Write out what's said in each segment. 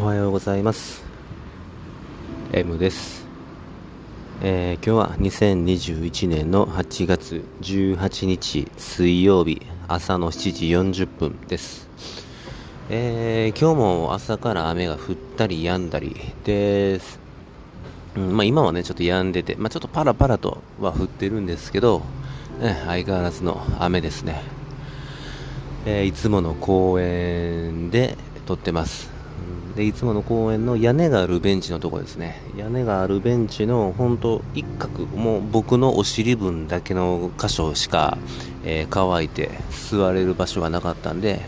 おはようございます。M です、えー今日は2021年の8月18日水曜日朝の7時40分です、えー今日も朝から雨が降ったり止んだりです、うんまあ、今はねちょっと止んでて、まあ、ちょっとパラパラとは降ってるんですけど、ね相変わらずの雨ですね。えーいつもの公園で撮ってます。で、いつもの公園の屋根があるベンチのところですね。屋根があるベンチの本当一角、もう僕のお尻分だけの箇所しか、えー乾いて座れる場所がなかったんで、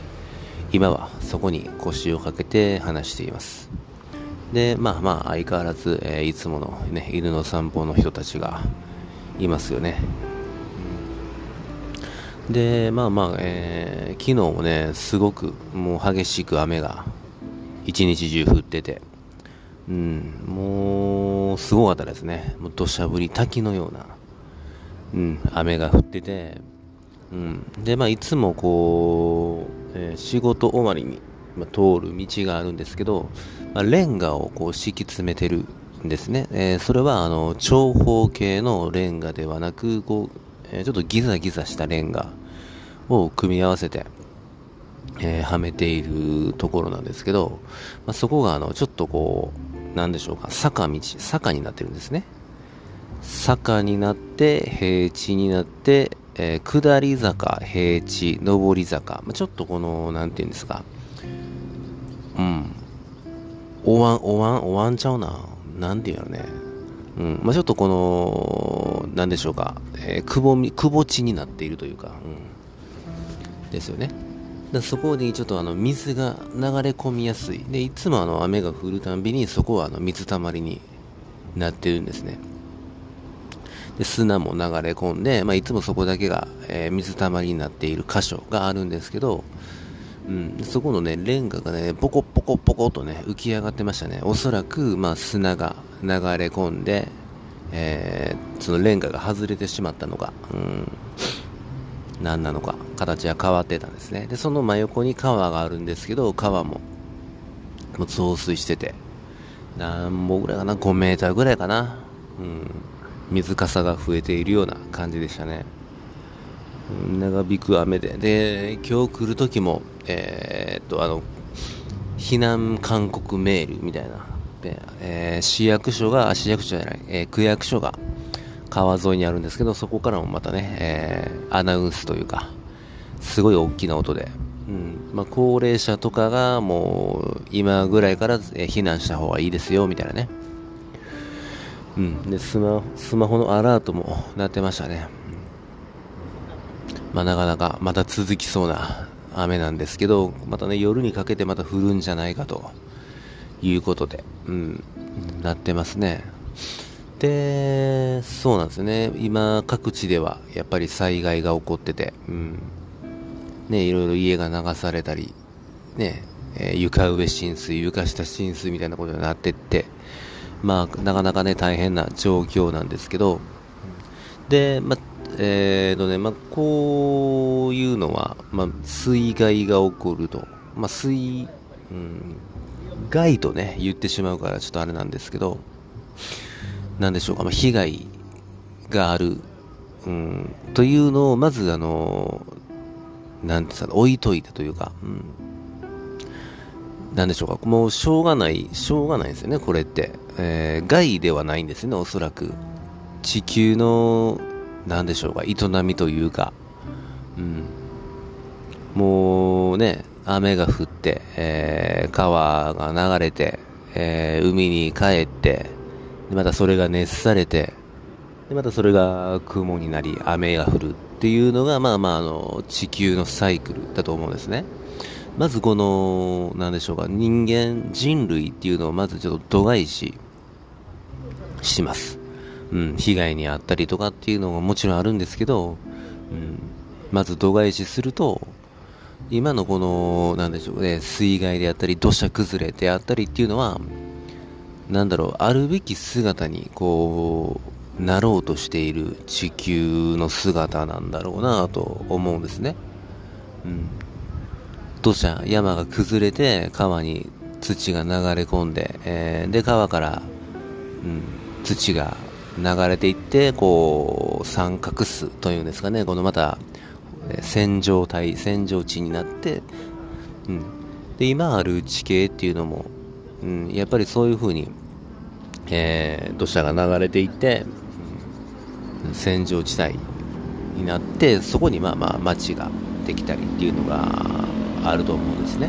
今はそこに腰をかけて話しています。で、まあまあ相変わらず、えーいつものね、犬の散歩の人たちがいますよね。で、まあまあ、えー昨日もね、すごくもう激しく雨が一日中降ってて、うん、もうすごかったですね。もう土砂降り、滝のような、うん、雨が降ってて、うん、で、まあいつもこう、えー仕事終わりに、まあ、通る道があるんですけど、まあ、レンガをこう敷き詰めてるんですね。えーそれはあの長方形のレンガではなく、こう、えーちょっとギザギザしたレンガを組み合わせて、えーはめているところなんですけど、まあ、そこがあのちょっとこう、なんでしょうか、坂道、坂になってるんですね。坂になって、平地になって、えー下り坂、平地、上り坂、まあ、ちょっとこの、なんていうんですか、うん、おわん、おわん、おわんちゃうな、なんていうのね、うん、まあ、ちょっとこの、なんでしょうか、えーくぼみ、くぼ地になっているというか、うん、ですよね。でそこにちょっとあの水が流れ込みやすい。で、いつもあの雨が降るたんびにそこはあの水たまりになってるんですね。で砂も流れ込んで、まあ、いつもそこだけが、えー水たまりになっている箇所があるんですけど、うん、そこのね、レンガがね、ポコポコポコとね、浮き上がってましたね。おそらく、まあ、砂が流れ込んで、えーそのレンガが外れてしまったのか、うん、何なのか、形が変わってたんですね。で、その真横に川があるんですけど、川も、もう増水してて、何本ぐらいかな、5メーターぐらいかな、うん、水かさが増えているような感じでしたね。長引く雨で、で、今日来る時も、えーっと、あの、避難勧告メールみたいな、でえー市役所が、市役所じゃない、えー区役所が川沿いにあるんですけど、そこからもまたね、えーアナウンスというか、すごい大きな音で、うん。まあ、高齢者とかがもう今ぐらいから、避難した方がいいですよみたいなね、うん、でスマスマホのアラートも鳴ってましたね、まあ、なかなかまた続きそうな雨なんですけど、またね夜にかけてまた降るんじゃないかということで、うん、なってますね。で、そうなんですね。今、各地ではやっぱり災害が起こってて、うん。ね、いろいろ家が流されたり、ね、えー床上浸水、床下浸水みたいなことになってって、まあ、なかなかね、大変な状況なんですけど、で、まあ、えーとね、まあ、こういうのは、まあ、水害が起こると、まあ、水、うん、害とね、言ってしまうからちょっとあれなんですけど、なんでしょうか、まあ、被害がある、うん、というのを、まず、あの、なんてさ、置いといてというか、うん、なんでしょうか、もうしょうがない、しょうがないですよね、これって。えー害ではないんですね、おそらく。地球の、なんでしょうか、営みというか、うん、もうね、雨が降って、えー川が流れて、えー海に帰って、またそれが熱されて、でまたそれが雲になり、雨が降る。っていうのが、まあまあ、あの、地球のサイクルだと思うんですね。まずこの、なんでしょうか、人間、人類っていうのをまずちょっと度外視します。うん、被害に遭ったりとかっていうのがもちろんあるんですけど、うん、まず度外視すると、今のこの、なんでしょうね、水害であったり、土砂崩れであったりっていうのは、なんだろう、あるべき姿に、こう、なろうとしている地球の姿なんだろうなと思うんですね。うん。土砂、山が崩れて川に土が流れ込んで、えー、で川から、うん、土が流れていってこう三角巣というんですかねこのまた線状体線状地になって、うん、で今ある地形っていうのも、うん、やっぱりそういう風に、えー、土砂が流れていって、うん、線状地帯になってそこにまあまあ町ができたりっていうのがあると思うんですね。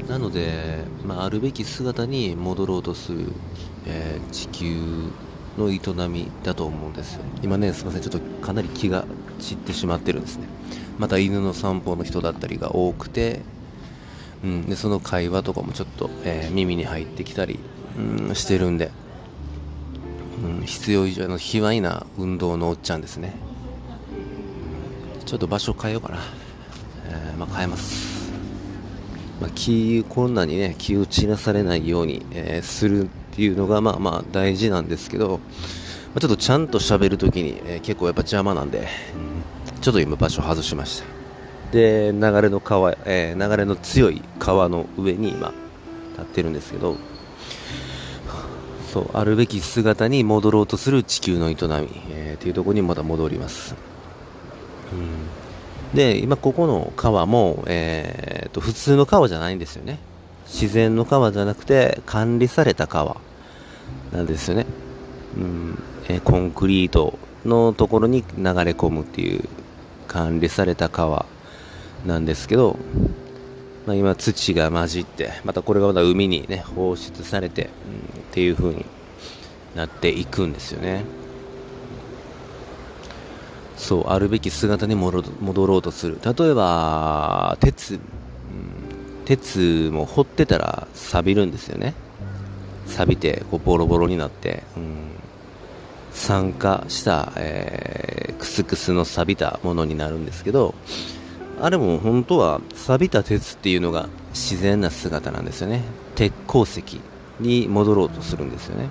うん、なので、まあ、あるべき姿に戻ろうとする、えー、地球の営みだと思うんですよ。今ねすいませんちょっとかなり気が散ってしまってるんですね。また犬の散歩の人だったりが多くて、うん、でその会話とかもちょっと、えー、耳に入ってきたり、うん、してるんで、うん、必要以上の卑猥な運動のおっちゃんですね。ちょっと場所変えようかな、えー、まあ、変えます、まあ、気こんなにね気を散らされないように、えー、するっていうのがまあまあ大事なんですけど、まあ、ちょっとちゃんと喋るときに、えー、結構やっぱ邪魔なんで、うん、ちょっと今場所外しました。で流れの川、え、流れの強い川の上に今立ってるんですけどそうあるべき姿に戻ろうとする地球の営み、えー、っていうところにまた戻ります、うん、で今ここの川も、えー、と普通の川じゃないんですよね。自然の川じゃなくて管理された川なんですよね、うん。えコンクリートのところに流れ込むっていう管理された川なんですけど、まあ、今土が混じってまたこれがまた海にね放出されて、うん、っていう風になっていくんですよね。そうあるべき姿に戻ろうとする。例えば鉄うん鉄も掘ってたら錆びるんですよね。錆びてこうボロボロになって、うん、酸化した、えー、クスクスの錆びたものになるんですけどあれも本当は錆びた鉄っていうのが自然な姿なんですよね。鉄鉱石に戻ろうとするんですよね、う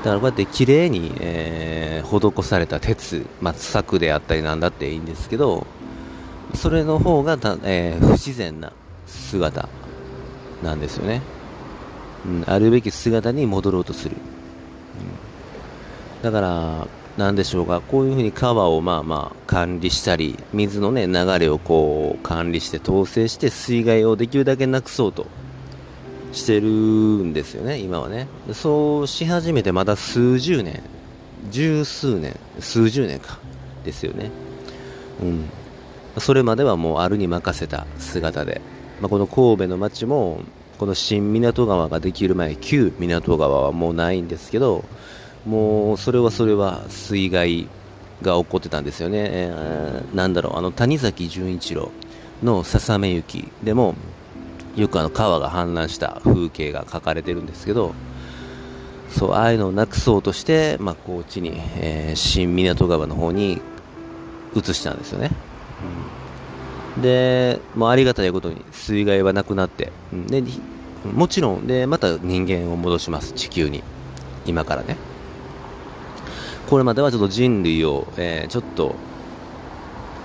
ん、だからこうやって綺麗に、えー、施された鉄、まあ、柵であったりなんだっていいんですけどそれの方がたえー、不自然な姿なんですよね、うん、あるべき姿に戻ろうとする、うん、だからなんでしょうか？こういうふうに川をまあまあ管理したり水のね流れをこう管理して統制して水害をできるだけなくそうとしてるんですよね今はね。そうし始めてまだ数十年十数年数十年かですよね。うん。それまではもうあるに任せた姿で、まあ、この神戸の街もこの新港川ができる前旧港川はもうないんですけどもうそれはそれは水害が起こってたんですよね、えー、なんだろう。あの谷崎潤一郎の「ささめ雪」でもよくあの川が氾濫した風景が描かれてるんですけどそうああいうのをなくそうとして、まあ、高知に、えー、新港川の方に移したんですよね。で、もうありがたいことに水害はなくなって、でもちろんで、また人間を戻します、地球に、今からね。これまではちょっと人類を、えー、ちょっと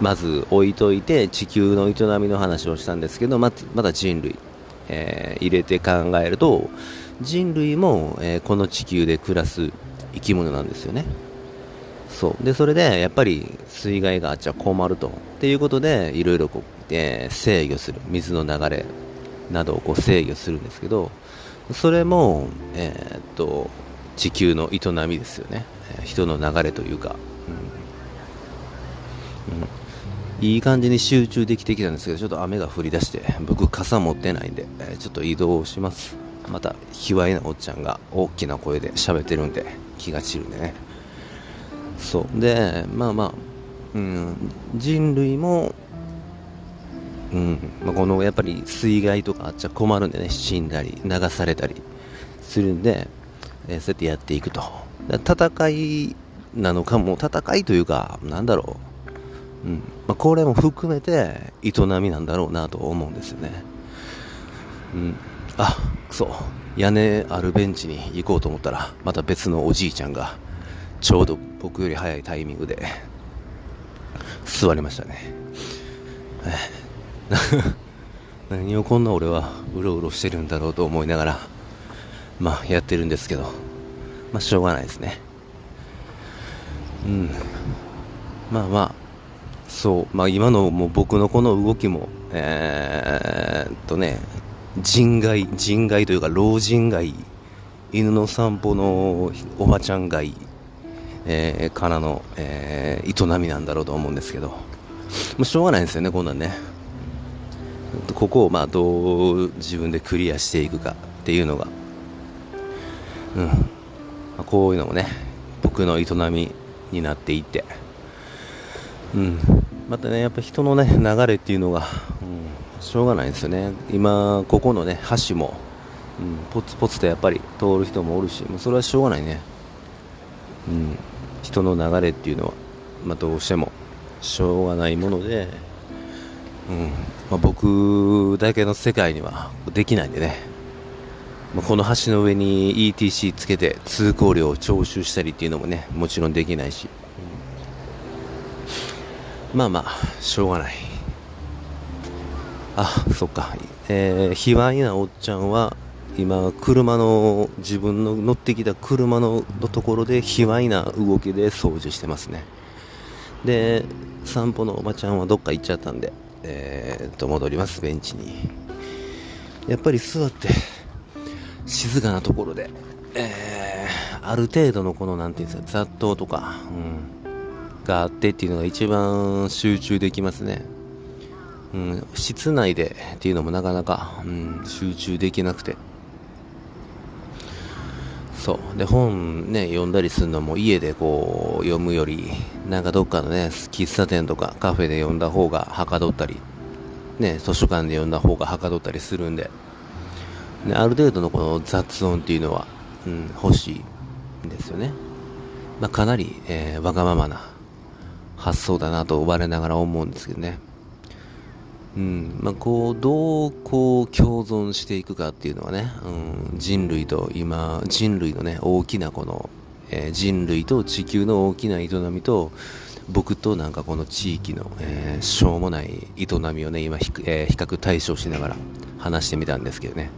まず置いといて地球の営みの話をしたんですけどままた人類、えー、入れて考えると人類も、えー、この地球で暮らす生き物なんですよね。そう。でそれでやっぱり水害があっちゃ困ると。っていうことでいろいろこう、えー、制御する。水の流れなどをこう制御するんですけどそれも、えー、っと地球の営みですよね、人の流れというか、うん、いい感じに集中できてきたんですけどちょっと雨が降り出して僕傘持ってないんで、ちょっと移動します。また卑猥なおっちゃんが大きな声で喋ってるんで気が散るんでね。そう。でまあまあ、うん、人類も、うん。まあ、このやっぱり水害とかあっちゃ困るんでね。死んだり流されたりするんで、えー、そうやってやっていくと。戦いなのかも戦いというかなんだろう、うん。まあ、これも含めて営みなんだろうなと思うんですよね、うん、あくそ屋根あるベンチに行こうと思ったらまた別のおじいちゃんがちょうど僕より早いタイミングで座りましたね。何をこんな俺はうろうろしてるんだろうと思いながら、まあやってるんですけど、まあしょうがないですね。うん。まあまあ、そう、まあ今のもう僕のこの動きも、えー、っとね、人外、人外というか老人外、犬の散歩のおばちゃん外、えー、からの、えー、営みなんだろうと思うんですけど、もうしょうがないんですよね、こんなんね。ここをまあどう自分でクリアしていくかっていうのが、うん。まあ、こういうのもね僕の営みになっていって、うん、またねやっぱ人のね流れっていうのが、うん、しょうがないですよね。今ここのね橋も、うん、ポツポツとやっぱり通る人もおるしもうそれはしょうがないね、うん、人の流れっていうのは、まあ、どうしてもしょうがないものでうん。まあ、僕だけの世界にはできないんでね、この橋の上に ETC つけて通行料を徴収したりっていうのもねもちろんできないし、まあまあしょうがない。あそっか、えー、卑猥なおっちゃんは今車の自分の乗ってきた車のところで卑猥な動きで掃除してますね。で散歩のおばちゃんはどっか行っちゃったんでえー、と戻りますベンチに。やっぱり座って静かなところで、えー、ある程度のこの何ていうんですか雑踏とか、うん、があってっていうのが一番集中できますね、うん、室内でっていうのもなかなか、うん、集中できなくて。そう。で本ね読んだりするのも家でこう読むよりなんかどっかのね喫茶店とかカフェで読んだ方がはかどったりね図書館で読んだ方がはかどったりするんで。ね、ある程度のこの雑音っていうのは、うん、欲しいんですよね、まあ、かなり、えー、わがままな発想だなと我ながら思うんですけどね。うんまあ、こうどうこう共存していくかっていうのはね、うん、人類と今人類のね大きなこの、えー、人類と地球の大きな営みと僕となんかこの地域の、えー、しょうもない営みをね今、えー、比較対象しながら話してみたんですけどね。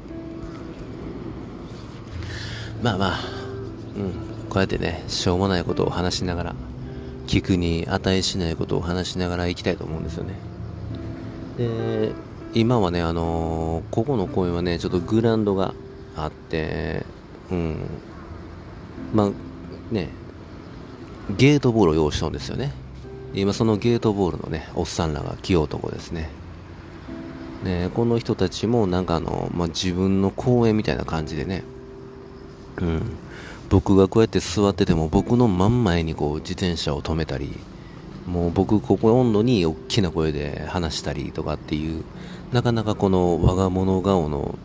まあまあ、うん、こうやってねしょうもないことを話しながら聞くに値しないことを話しながらいきたいと思うんですよねで今はね、あのー、ここの公園はね、ちょっとグラウンドがあって、うん、まあね、ゲートボールを用意したんですよね。今そのゲートボールのね、おっさんらが来男ですね。ね、この人たちもなんかあの、まあ、自分の公園みたいな感じでね、うん、僕がこうやって座ってても僕の真ん前にこう自転車を止めたり、もう僕ここ温度に大きな声で話したりとかっていうなかなかこの我が物顔の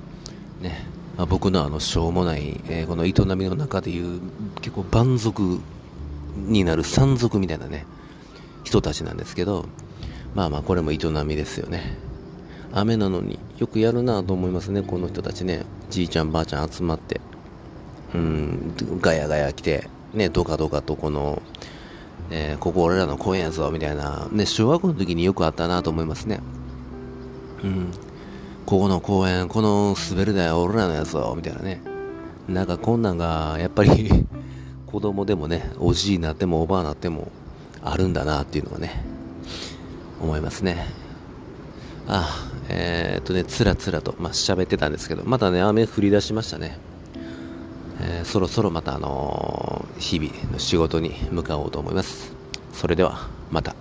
ね、まあ、僕のあのしょうもない、えー、この営みの中でいう結構蛮族になる山賊みたいなね人たちなんですけどまあまあこれも営みですよね。雨なのによくやるなと思いますねこの人たちね。じいちゃんばあちゃん集まって。うんガヤガヤ来てねどかどかとこのえー、ここ俺らの公園やぞ、みたいな、ね、小学校の時によくあったなと思いますね。うん。ここの公園、この滑るだよ、俺らのやつぞ、みたいなね。なんかこんなんが、やっぱり 子供でもね、おじいになってもおばあになっても、あるんだなっていうのはね、思いますね。ああ、えー、っとね、つらつらと、まあ、喋ってたんですけど、またね、雨降り出しましたね。えー、そろそろまたあのー、日々の仕事に向かおうと思います。それでは、また。